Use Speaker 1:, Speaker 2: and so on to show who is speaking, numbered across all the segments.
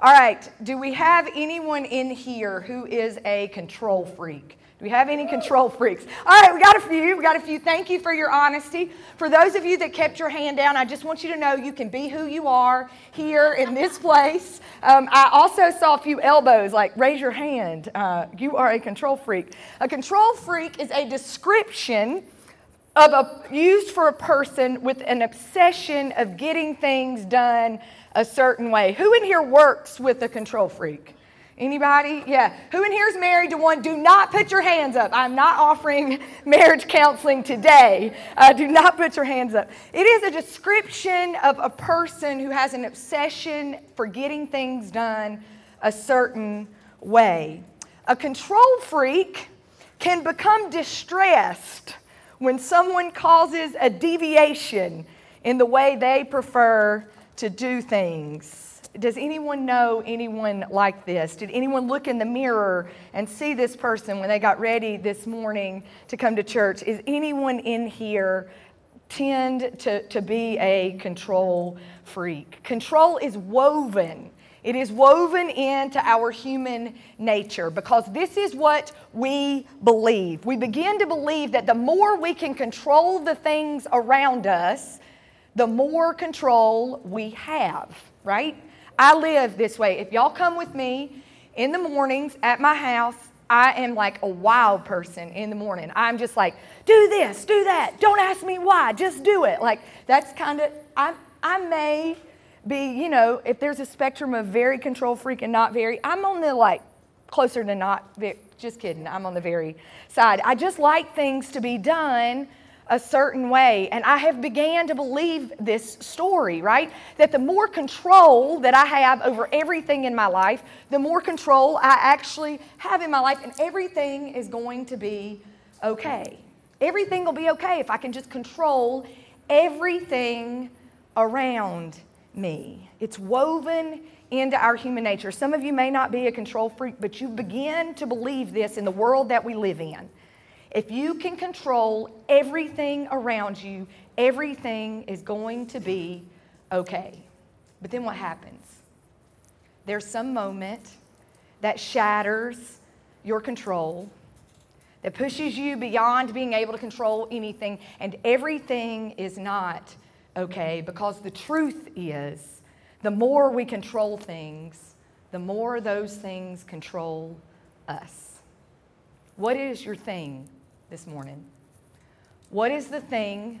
Speaker 1: All right, do we have anyone in here who is a control freak? Do we have any control freaks? All right, we got a few. We got a few. Thank you for your honesty. For those of you that kept your hand down, I just want you to know you can be who you are here in this place. Um, I also saw a few elbows, like raise your hand. Uh, you are a control freak. A control freak is a description of a, used for a person with an obsession of getting things done a certain way. Who in here works with a control freak? Anybody? Yeah. Who in here is married to one? Do not put your hands up. I'm not offering marriage counseling today. Uh, do not put your hands up. It is a description of a person who has an obsession for getting things done a certain way. A control freak can become distressed when someone causes a deviation in the way they prefer to do things. Does anyone know anyone like this? Did anyone look in the mirror and see this person when they got ready this morning to come to church? Is anyone in here tend to, to be a control freak? Control is woven. It is woven into our human nature because this is what we believe. We begin to believe that the more we can control the things around us, the more control we have, right? I live this way. If y'all come with me in the mornings at my house, I am like a wild person in the morning. I'm just like, do this, do that. Don't ask me why, just do it. Like, that's kind of, I, I may be, you know, if there's a spectrum of very control freak and not very, I'm on the like closer to not, just kidding, I'm on the very side. I just like things to be done a certain way. And I have began to believe this story, right? That the more control that I have over everything in my life, the more control I actually have in my life, and everything is going to be okay. Everything will be okay if I can just control everything around me. It's woven into our human nature. Some of you may not be a control freak, but you begin to believe this in the world that we live in. If you can control everything around you, everything is going to be okay. But then what happens? There's some moment that shatters your control, that pushes you beyond being able to control anything, and everything is not okay because the truth is the more we control things, the more those things control us. What is your thing this morning. What is the thing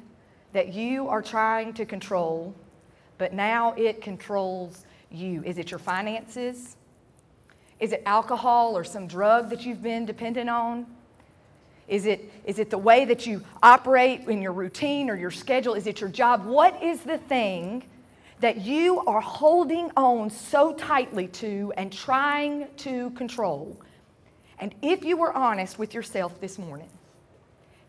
Speaker 1: that you are trying to control, but now it controls you? Is it your finances? Is it alcohol or some drug that you've been dependent on? Is it, is it the way that you operate in your routine or your schedule? Is it your job? What is the thing that you are holding on so tightly to and trying to control? And if you were honest with yourself this morning,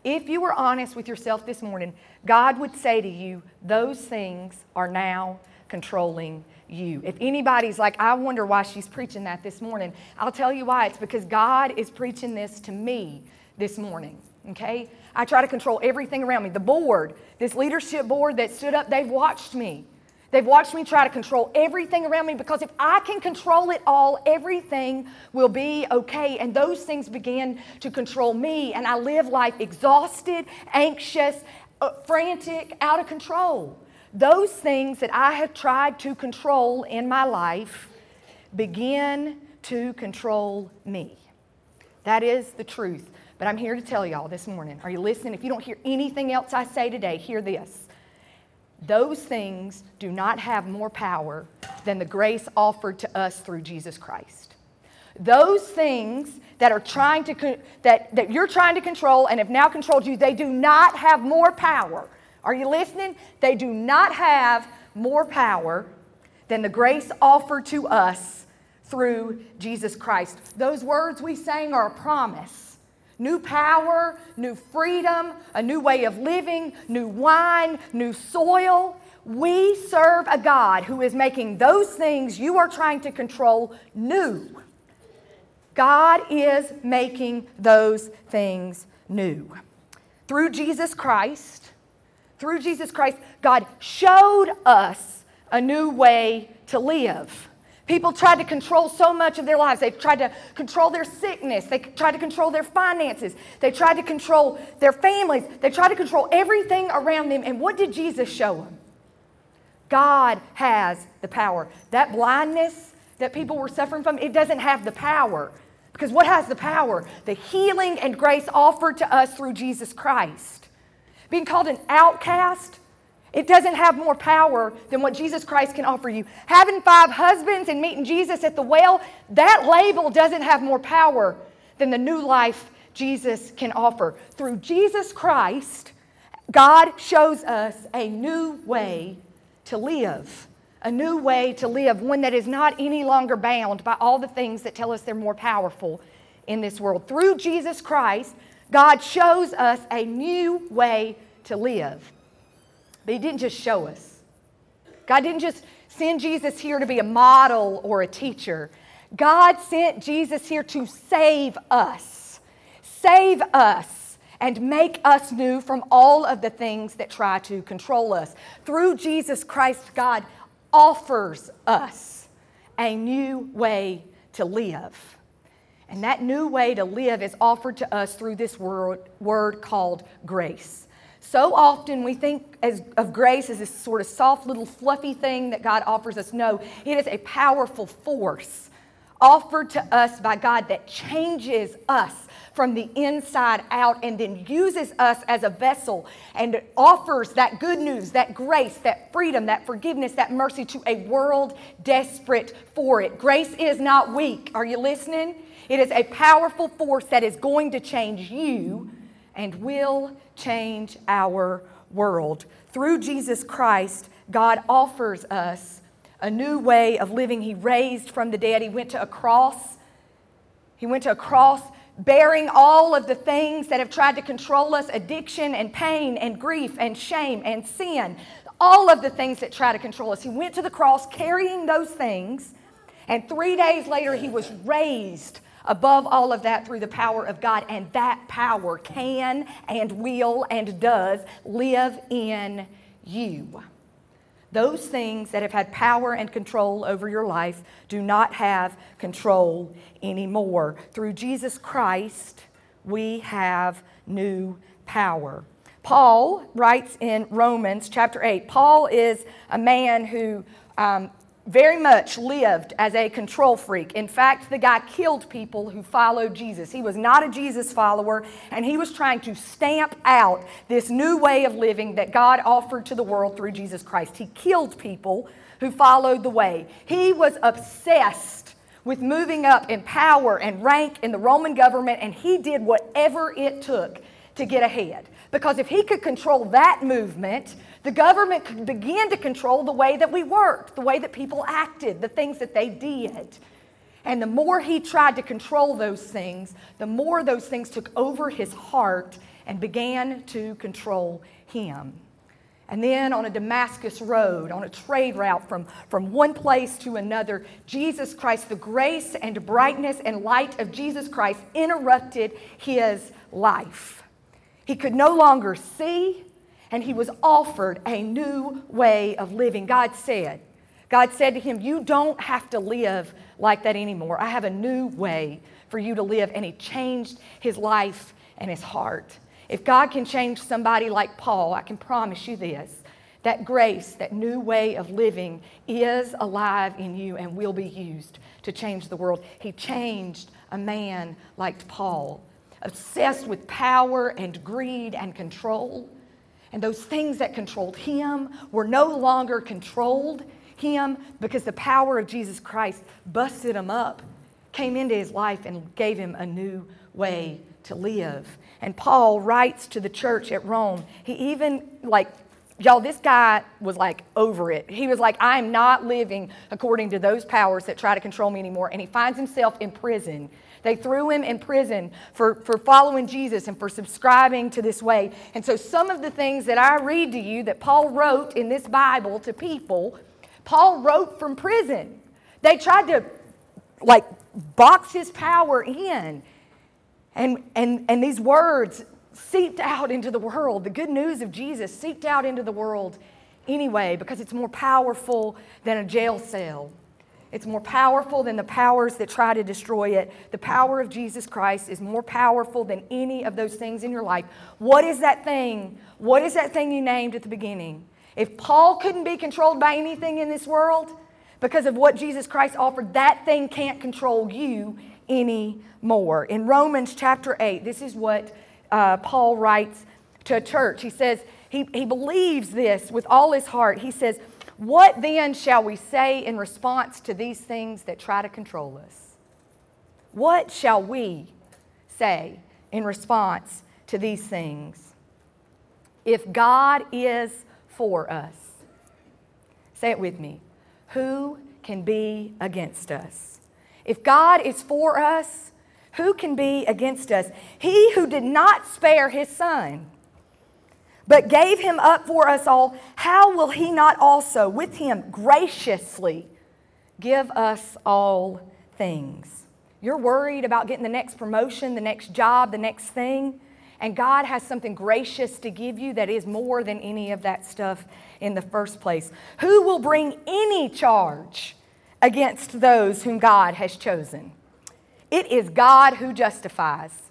Speaker 1: if you were honest with yourself this morning, God would say to you, those things are now controlling you. If anybody's like, I wonder why she's preaching that this morning, I'll tell you why. It's because God is preaching this to me this morning, okay? I try to control everything around me. The board, this leadership board that stood up, they've watched me. They've watched me try to control everything around me because if I can control it all, everything will be okay. And those things began to control me, and I live life exhausted, anxious, uh, frantic, out of control. Those things that I have tried to control in my life begin to control me. That is the truth. But I'm here to tell y'all this morning. Are you listening? If you don't hear anything else I say today, hear this those things do not have more power than the grace offered to us through Jesus Christ. Those things that are trying to that, that you're trying to control and have now controlled you, they do not have more power. Are you listening? They do not have more power than the grace offered to us through Jesus Christ. Those words we sang are a promise new power, new freedom, a new way of living, new wine, new soil. We serve a God who is making those things you are trying to control new. God is making those things new. Through Jesus Christ, through Jesus Christ, God showed us a new way to live. People tried to control so much of their lives. They tried to control their sickness. They tried to control their finances. They tried to control their families. They tried to control everything around them. And what did Jesus show them? God has the power. That blindness that people were suffering from, it doesn't have the power. Because what has the power? The healing and grace offered to us through Jesus Christ. Being called an outcast, it doesn't have more power than what Jesus Christ can offer you. Having five husbands and meeting Jesus at the well, that label doesn't have more power than the new life Jesus can offer. Through Jesus Christ, God shows us a new way to live. A new way to live, one that is not any longer bound by all the things that tell us they're more powerful in this world. Through Jesus Christ, God shows us a new way to live. But He didn't just show us. God didn't just send Jesus here to be a model or a teacher. God sent Jesus here to save us, save us, and make us new from all of the things that try to control us. Through Jesus Christ, God offers us a new way to live. And that new way to live is offered to us through this word, word called grace. So often we think as, of grace as this sort of soft little fluffy thing that God offers us. No, it is a powerful force offered to us by God that changes us from the inside out and then uses us as a vessel and offers that good news, that grace, that freedom, that forgiveness, that mercy to a world desperate for it. Grace is not weak. Are you listening? It is a powerful force that is going to change you and will change our world. Through Jesus Christ, God offers us a new way of living. He raised from the dead, He went to a cross. He went to a cross bearing all of the things that have tried to control us addiction and pain and grief and shame and sin, all of the things that try to control us. He went to the cross carrying those things, and three days later, he was raised above all of that through the power of God, and that power can and will and does live in you. Those things that have had power and control over your life do not have control anymore. Through Jesus Christ, we have new power. Paul writes in Romans chapter 8. Paul is a man who um, very much lived as a control freak. In fact, the guy killed people who followed Jesus. He was not a Jesus follower, and he was trying to stamp out this new way of living that God offered to the world through Jesus Christ. He killed people who followed the way. He was obsessed with moving up in power and rank in the Roman government, and he did whatever it took to get ahead. Because if he could control that movement, the government could begin to control the way that we worked, the way that people acted, the things that they did. And the more he tried to control those things, the more those things took over his heart and began to control him. And then on a Damascus road, on a trade route from, from one place to another, Jesus Christ, the grace and brightness and light of Jesus Christ interrupted his life. He could no longer see, and he was offered a new way of living. God said, God said to him, You don't have to live like that anymore. I have a new way for you to live. And he changed his life and his heart. If God can change somebody like Paul, I can promise you this that grace, that new way of living is alive in you and will be used to change the world. He changed a man like Paul, obsessed with power and greed and control. And those things that controlled him were no longer controlled him because the power of Jesus Christ busted him up, came into his life, and gave him a new way to live. And Paul writes to the church at Rome. He even, like, y'all, this guy was like over it. He was like, I'm not living according to those powers that try to control me anymore. And he finds himself in prison they threw him in prison for, for following Jesus and for subscribing to this way. And so, some of the things that I read to you that Paul wrote in this Bible to people, Paul wrote from prison. They tried to like box his power in. And, and, and these words seeped out into the world. The good news of Jesus seeped out into the world anyway because it's more powerful than a jail cell. It's more powerful than the powers that try to destroy it. The power of Jesus Christ is more powerful than any of those things in your life. What is that thing? What is that thing you named at the beginning? If Paul couldn't be controlled by anything in this world because of what Jesus Christ offered, that thing can't control you anymore. In Romans chapter 8, this is what uh, Paul writes to a church. He says, he, he believes this with all his heart. He says, What then shall we say in response to these things that try to control us? What shall we say in response to these things? If God is for us, say it with me, who can be against us? If God is for us, who can be against us? He who did not spare his son but gave him up for us all, how will he not also with him graciously give us all things? You're worried about getting the next promotion, the next job, the next thing, and God has something gracious to give you that is more than any of that stuff in the first place. Who will bring any charge against those whom God has chosen? It is God who justifies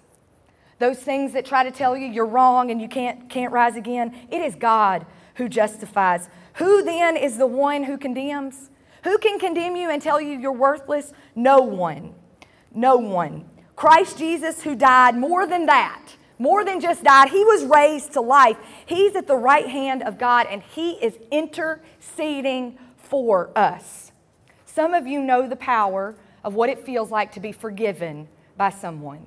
Speaker 1: those things that try to tell you you're wrong and you can't, can't rise again, it is God who justifies. Who then is the one who condemns? Who can condemn you and tell you you're worthless? No one. No one. Christ Jesus, who died more than that, more than just died, he was raised to life. He's at the right hand of God and he is interceding for us. Some of you know the power of what it feels like to be forgiven by someone.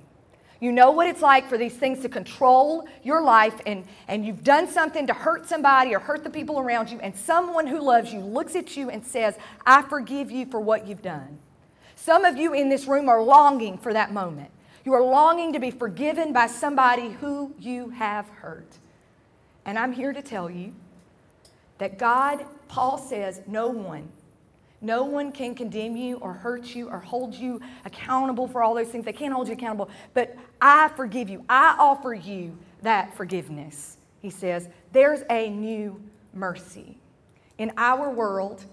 Speaker 1: You know what it's like for these things to control your life, and, and you've done something to hurt somebody or hurt the people around you, and someone who loves you looks at you and says, I forgive you for what you've done. Some of you in this room are longing for that moment. You are longing to be forgiven by somebody who you have hurt. And I'm here to tell you that God, Paul says, no one no one can condemn you or hurt you or hold you accountable for all those things. They can't hold you accountable. But I forgive you. I offer you that forgiveness. He says, there's a new mercy. In our world,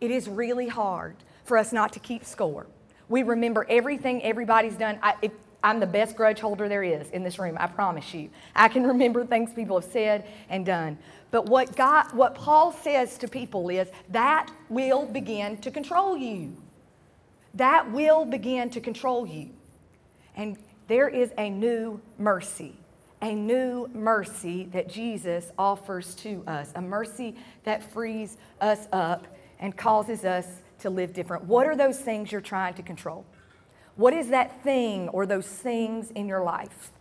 Speaker 1: it is really hard for us not to keep score. We remember everything everybody's done. I, if, I'm the best grudge holder there is in this room, I promise you. I can remember things people have said and done. But what God what Paul says to people is that will begin to control you. That will begin to control you. And there is a new mercy, a new mercy that Jesus offers to us, a mercy that frees us up and causes us to live different. What are those things you're trying to control? What is that thing or those things in your life?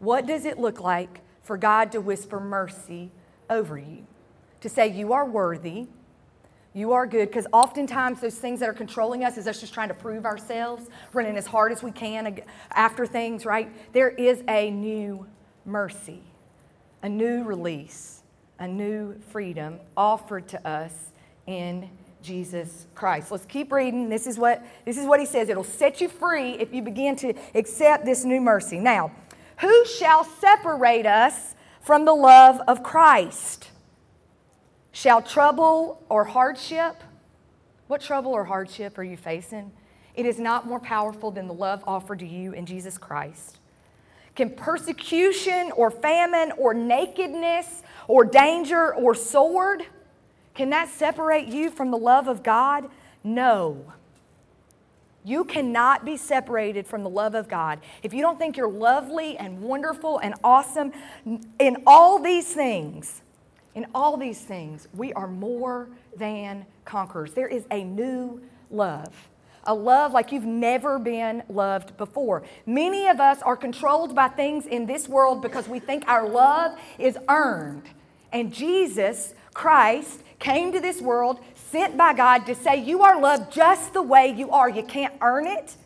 Speaker 1: What does it look like for God to whisper mercy over you? To say, You are worthy, you are good, because oftentimes those things that are controlling us is us just trying to prove ourselves, running as hard as we can after things, right? There is a new mercy, a new release, a new freedom offered to us in Jesus Christ. Let's keep reading. This is what this is what he says. It'll set you free if you begin to accept this new mercy. Now, who shall separate us from the love of Christ? Shall trouble or hardship? What trouble or hardship are you facing? It is not more powerful than the love offered to you in Jesus Christ. Can persecution or famine or nakedness or danger or sword? Can that separate you from the love of God? No. You cannot be separated from the love of God. If you don't think you're lovely and wonderful and awesome in all these things, in all these things, we are more than conquerors. There is a new love, a love like you've never been loved before. Many of us are controlled by things in this world because we think our love is earned. And Jesus Christ came to this world, sent by God to say, You are loved just the way you are. You can't earn it.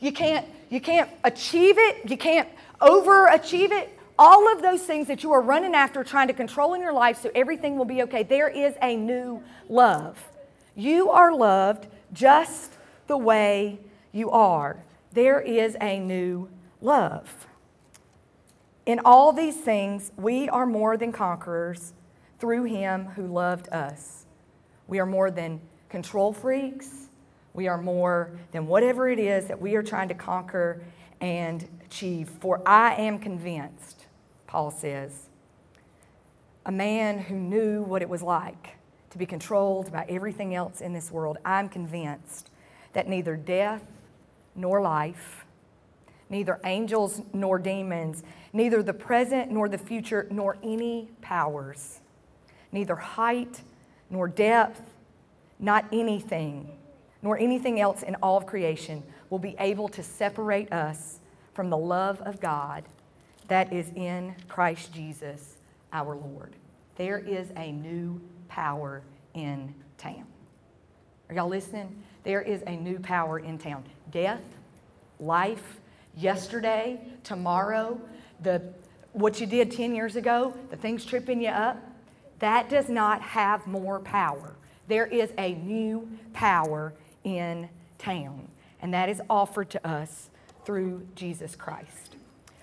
Speaker 1: You can't, you can't achieve it. You can't overachieve it. All of those things that you are running after, trying to control in your life so everything will be okay, there is a new love. You are loved just the way you are. There is a new love. In all these things, we are more than conquerors through him who loved us. We are more than control freaks. We are more than whatever it is that we are trying to conquer and achieve. For I am convinced, Paul says, a man who knew what it was like to be controlled by everything else in this world, I'm convinced that neither death nor life, neither angels nor demons, neither the present nor the future, nor any powers, neither height nor depth, not anything, nor anything else in all of creation will be able to separate us from the love of God that is in Christ Jesus our Lord. There is a new power in town. Are y'all listening? There is a new power in town. Death, life, yesterday, tomorrow, the what you did 10 years ago, the things tripping you up, that does not have more power. There is a new power in town, and that is offered to us through Jesus Christ.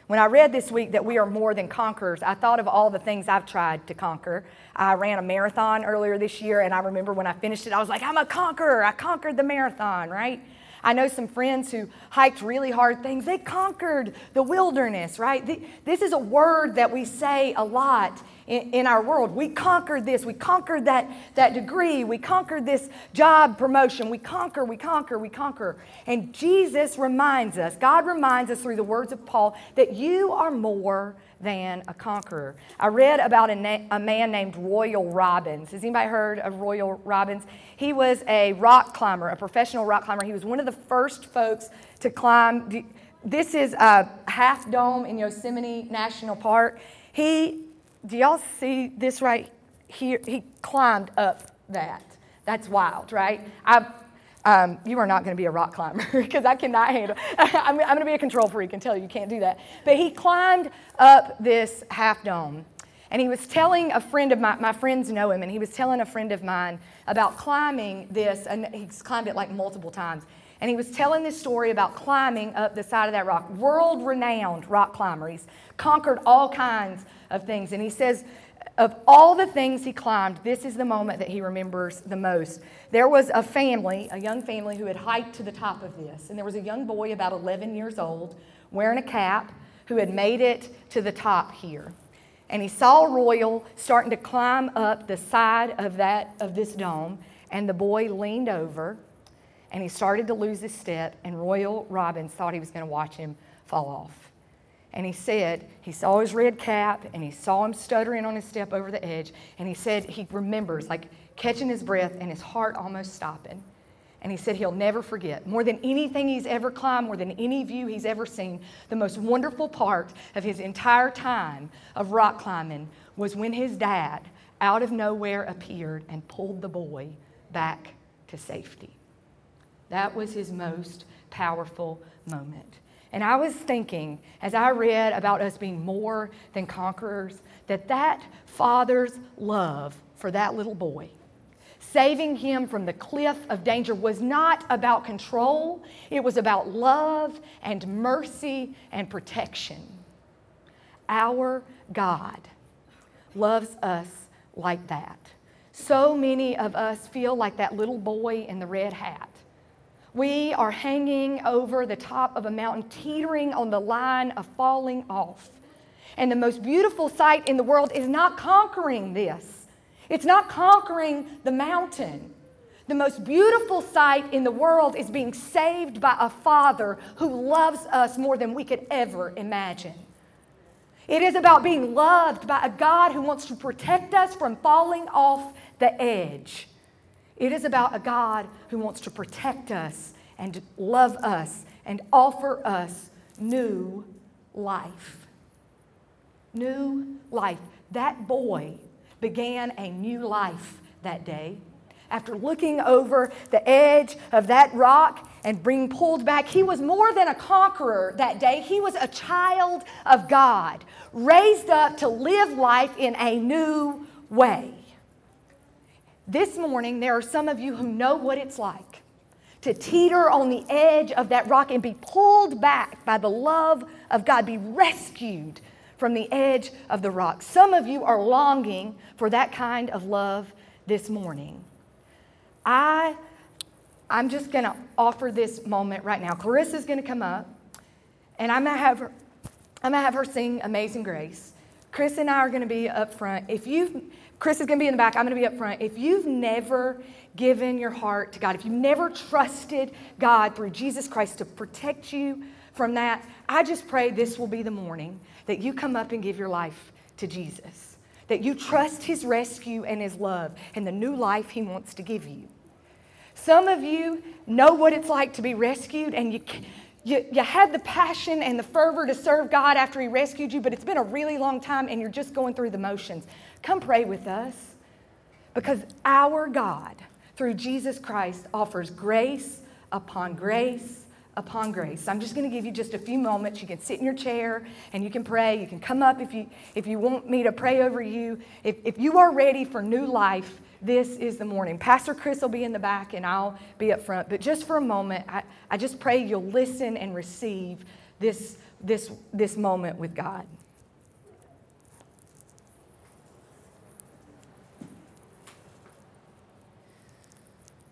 Speaker 1: When I read this week that we are more than conquerors, I thought of all the things I've tried to conquer. I ran a marathon earlier this year, and I remember when I finished it, I was like, I'm a conqueror. I conquered the marathon, right? I know some friends who hiked really hard things. They conquered the wilderness, right? This is a word that we say a lot in, in our world. We conquered this. We conquered that, that degree. We conquered this job promotion. We conquer, we conquer, we conquer. And Jesus reminds us, God reminds us through the words of Paul, that you are more than a conqueror. I read about a, na- a, man named Royal Robbins. Has anybody heard of Royal Robbins? He was a rock climber, a professional rock climber. He was one of the first folks to climb. This is a Half Dome in Yosemite National Park. He, do y'all see this right here? He climbed up that. That's wild, right? I um, you are not going to be a rock climber because I cannot handle. I'm, I'm going to be a control freak and tell you you can't do that. But he climbed up this half dome, and he was telling a friend of my my friends know him, and he was telling a friend of mine about climbing this, and he's climbed it like multiple times. And he was telling this story about climbing up the side of that rock. World renowned rock climber. He's conquered all kinds of things. And he says of all the things he climbed, this is the moment that he remembers the most. There was a family, a young family, who had hiked to the top of this. And there was a young boy about 11 years old wearing a cap who had made it to the top here. And he saw Royal starting to climb up the side of, that, of this dome. And the boy leaned over and he started to lose his step. And Royal Robbins thought he was going to watch him fall off. And he said he saw his red cap and he saw him stuttering on his step over the edge. And he said he remembers, like catching his breath and his heart almost stopping. And he said he'll never forget. More than anything he's ever climbed, more than any view he's ever seen, the most wonderful part of his entire time of rock climbing was when his dad, out of nowhere, appeared and pulled the boy back to safety. That was his most powerful moment. And I was thinking, as I read about us being more than conquerors, that that father's love for that little boy, saving him from the cliff of danger, was not about control, it was about love and mercy and protection. Our God loves us like that. So many of us feel like that little boy in the red hat we are hanging over the top of a mountain, teetering on the line of falling off. And the most beautiful sight in the world is not conquering this, it's not conquering the mountain. The most beautiful sight in the world is being saved by a Father who loves us more than we could ever imagine. It is about being loved by a God who wants to protect us from falling off the edge. It is about a God who wants to protect us and love us and offer us new life. New life. That boy began a new life that day. After looking over the edge of that rock and being pulled back, he was more than a conqueror that day. He was a child of God, raised up to live life in a new way. This morning, there are some of you who know what it's like to teeter on the edge of that rock and be pulled back by the love of God, be rescued from the edge of the rock. Some of you are longing for that kind of love this morning. I I'm just going to offer this moment right now. Clarissa's going to come up, and I'm going to have her. I'm going to have her sing Amazing Grace. Chris and I are going to be up front. If you've, Chris is going to be in the back, I'm going to be up front. If you've never given your heart to God, if you've never trusted God through Jesus Christ to protect you from that, I just pray this will be the morning that you come up and give your life to Jesus, that you trust His rescue and His love and the new life He wants to give you. Some of you know what it's like to be rescued, and you, you, you had the passion and the fervor to serve God after He rescued you, but it's been a really long time and you're just going through the motions. Come pray with us because our God, through Jesus Christ, offers grace upon grace upon grace. I'm just going to give you just a few moments. You can sit in your chair and you can pray. You can come up if you, if you want me to pray over you. If, if you are ready for new life, this is the morning. Pastor Chris will be in the back and I'll be up front. But just for a moment, I, I just pray you'll listen and receive this, this, this moment with God.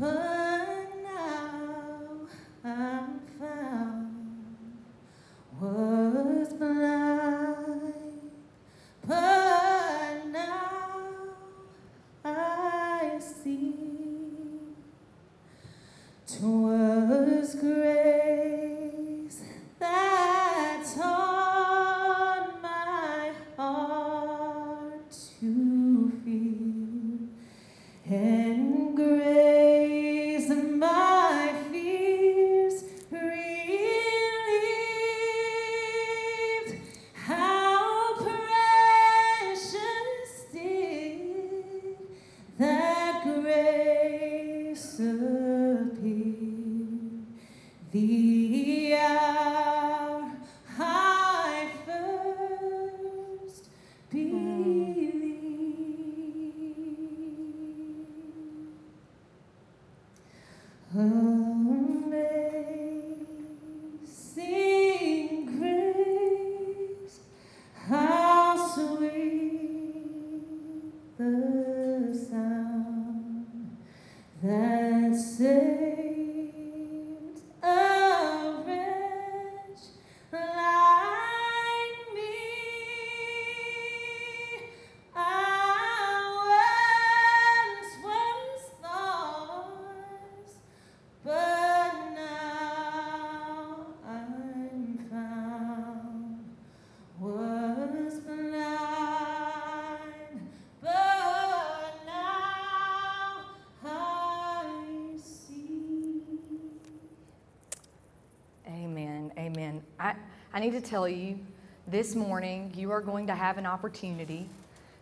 Speaker 2: but
Speaker 1: I, need to tell you this morning you are going to have an opportunity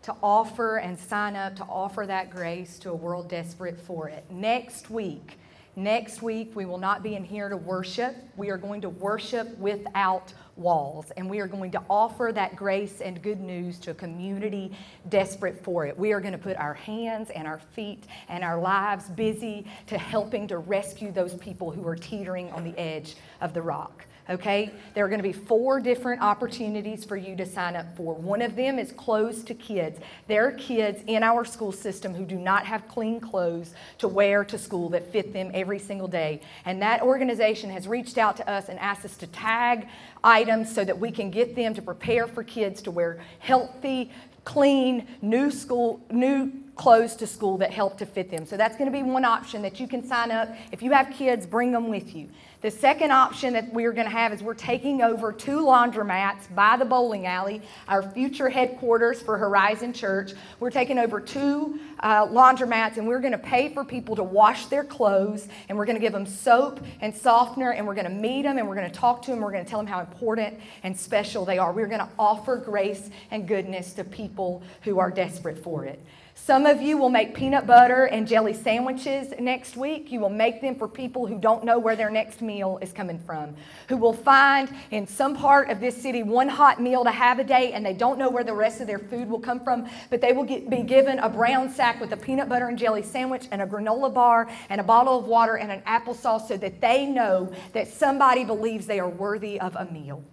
Speaker 1: to offer and sign up to offer that grace to a world desperate for it. Next week, next week, we will not be in here to worship. We are going to worship without walls, and we are going to offer that grace and good news to a community desperate for it. We are going to put our hands and our feet and our lives busy to helping to rescue those people who are teetering on the edge of the rock. Okay? There are going to be four different opportunities for you to sign up for. One of them is clothes to kids. There are kids in our school system who do not have clean clothes to wear to school that fit them every single day. And that organization has reached out to us and asked us to tag items so that we can get them to prepare for kids to wear healthy, clean, new school, new clothes to school that help to fit them. So that's going to be one option that you can sign up. If you have kids, bring them with you. The second option that we're going to have is we're taking over two laundromats by the bowling alley, our future headquarters for Horizon Church. We're taking over two uh, laundromats and we're going to pay for people to wash their clothes and we're going to give them soap and softener and we're going to meet them and we're going to talk to them. We're going to tell them how important and special they are. We're going to offer grace and goodness to people who are desperate for it. Some of you will make peanut butter and jelly sandwiches next week. You will make them for people who don't know where their next meal is coming from, who will find in some part of this city one hot meal to have a day and they don't know where the rest of their food will come from, but they will get, be given a brown sack with a peanut butter and jelly sandwich and a granola bar and a bottle of water and an applesauce so that they know that somebody believes they are worthy of a meal.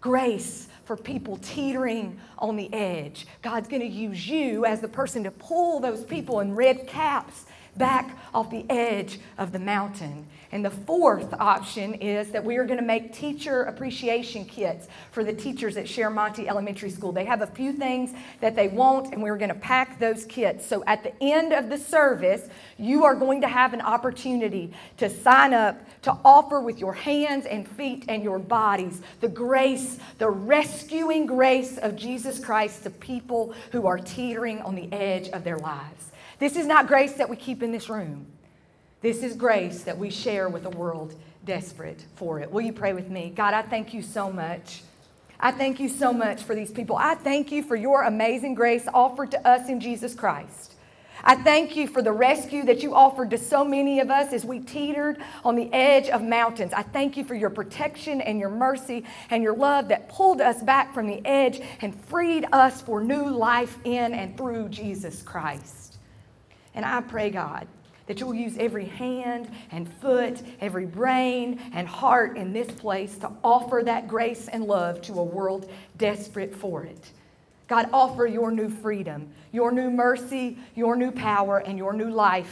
Speaker 1: Grace for people teetering on the edge. God's going to use you as the person to pull those people in red caps back off the edge of the mountain. And the fourth option is that we are going to make teacher appreciation kits for the teachers at Sharemonte Elementary School. They have a few things that they want, and we're going to pack those kits. So at the end of the service, you are going to have an opportunity to sign up to offer with your hands and feet and your bodies the grace, the rescuing grace of Jesus Christ to people who are teetering on the edge of their lives. This is not grace that we keep in this room. This is grace that we share with a world desperate for it. Will you pray with me? God, I thank you so much. I thank you so much for these people. I thank you for your amazing grace offered to us in Jesus Christ. I thank you for the rescue that you offered to so many of us as we teetered on the edge of mountains. I thank you for your protection and your mercy and your love that pulled us back from the edge and freed us for new life in and through Jesus Christ. And I pray, God, that you'll use every hand and foot, every brain and heart in this place to offer that grace and love to a world desperate for it. God, offer your new freedom, your new mercy, your new power, and your new life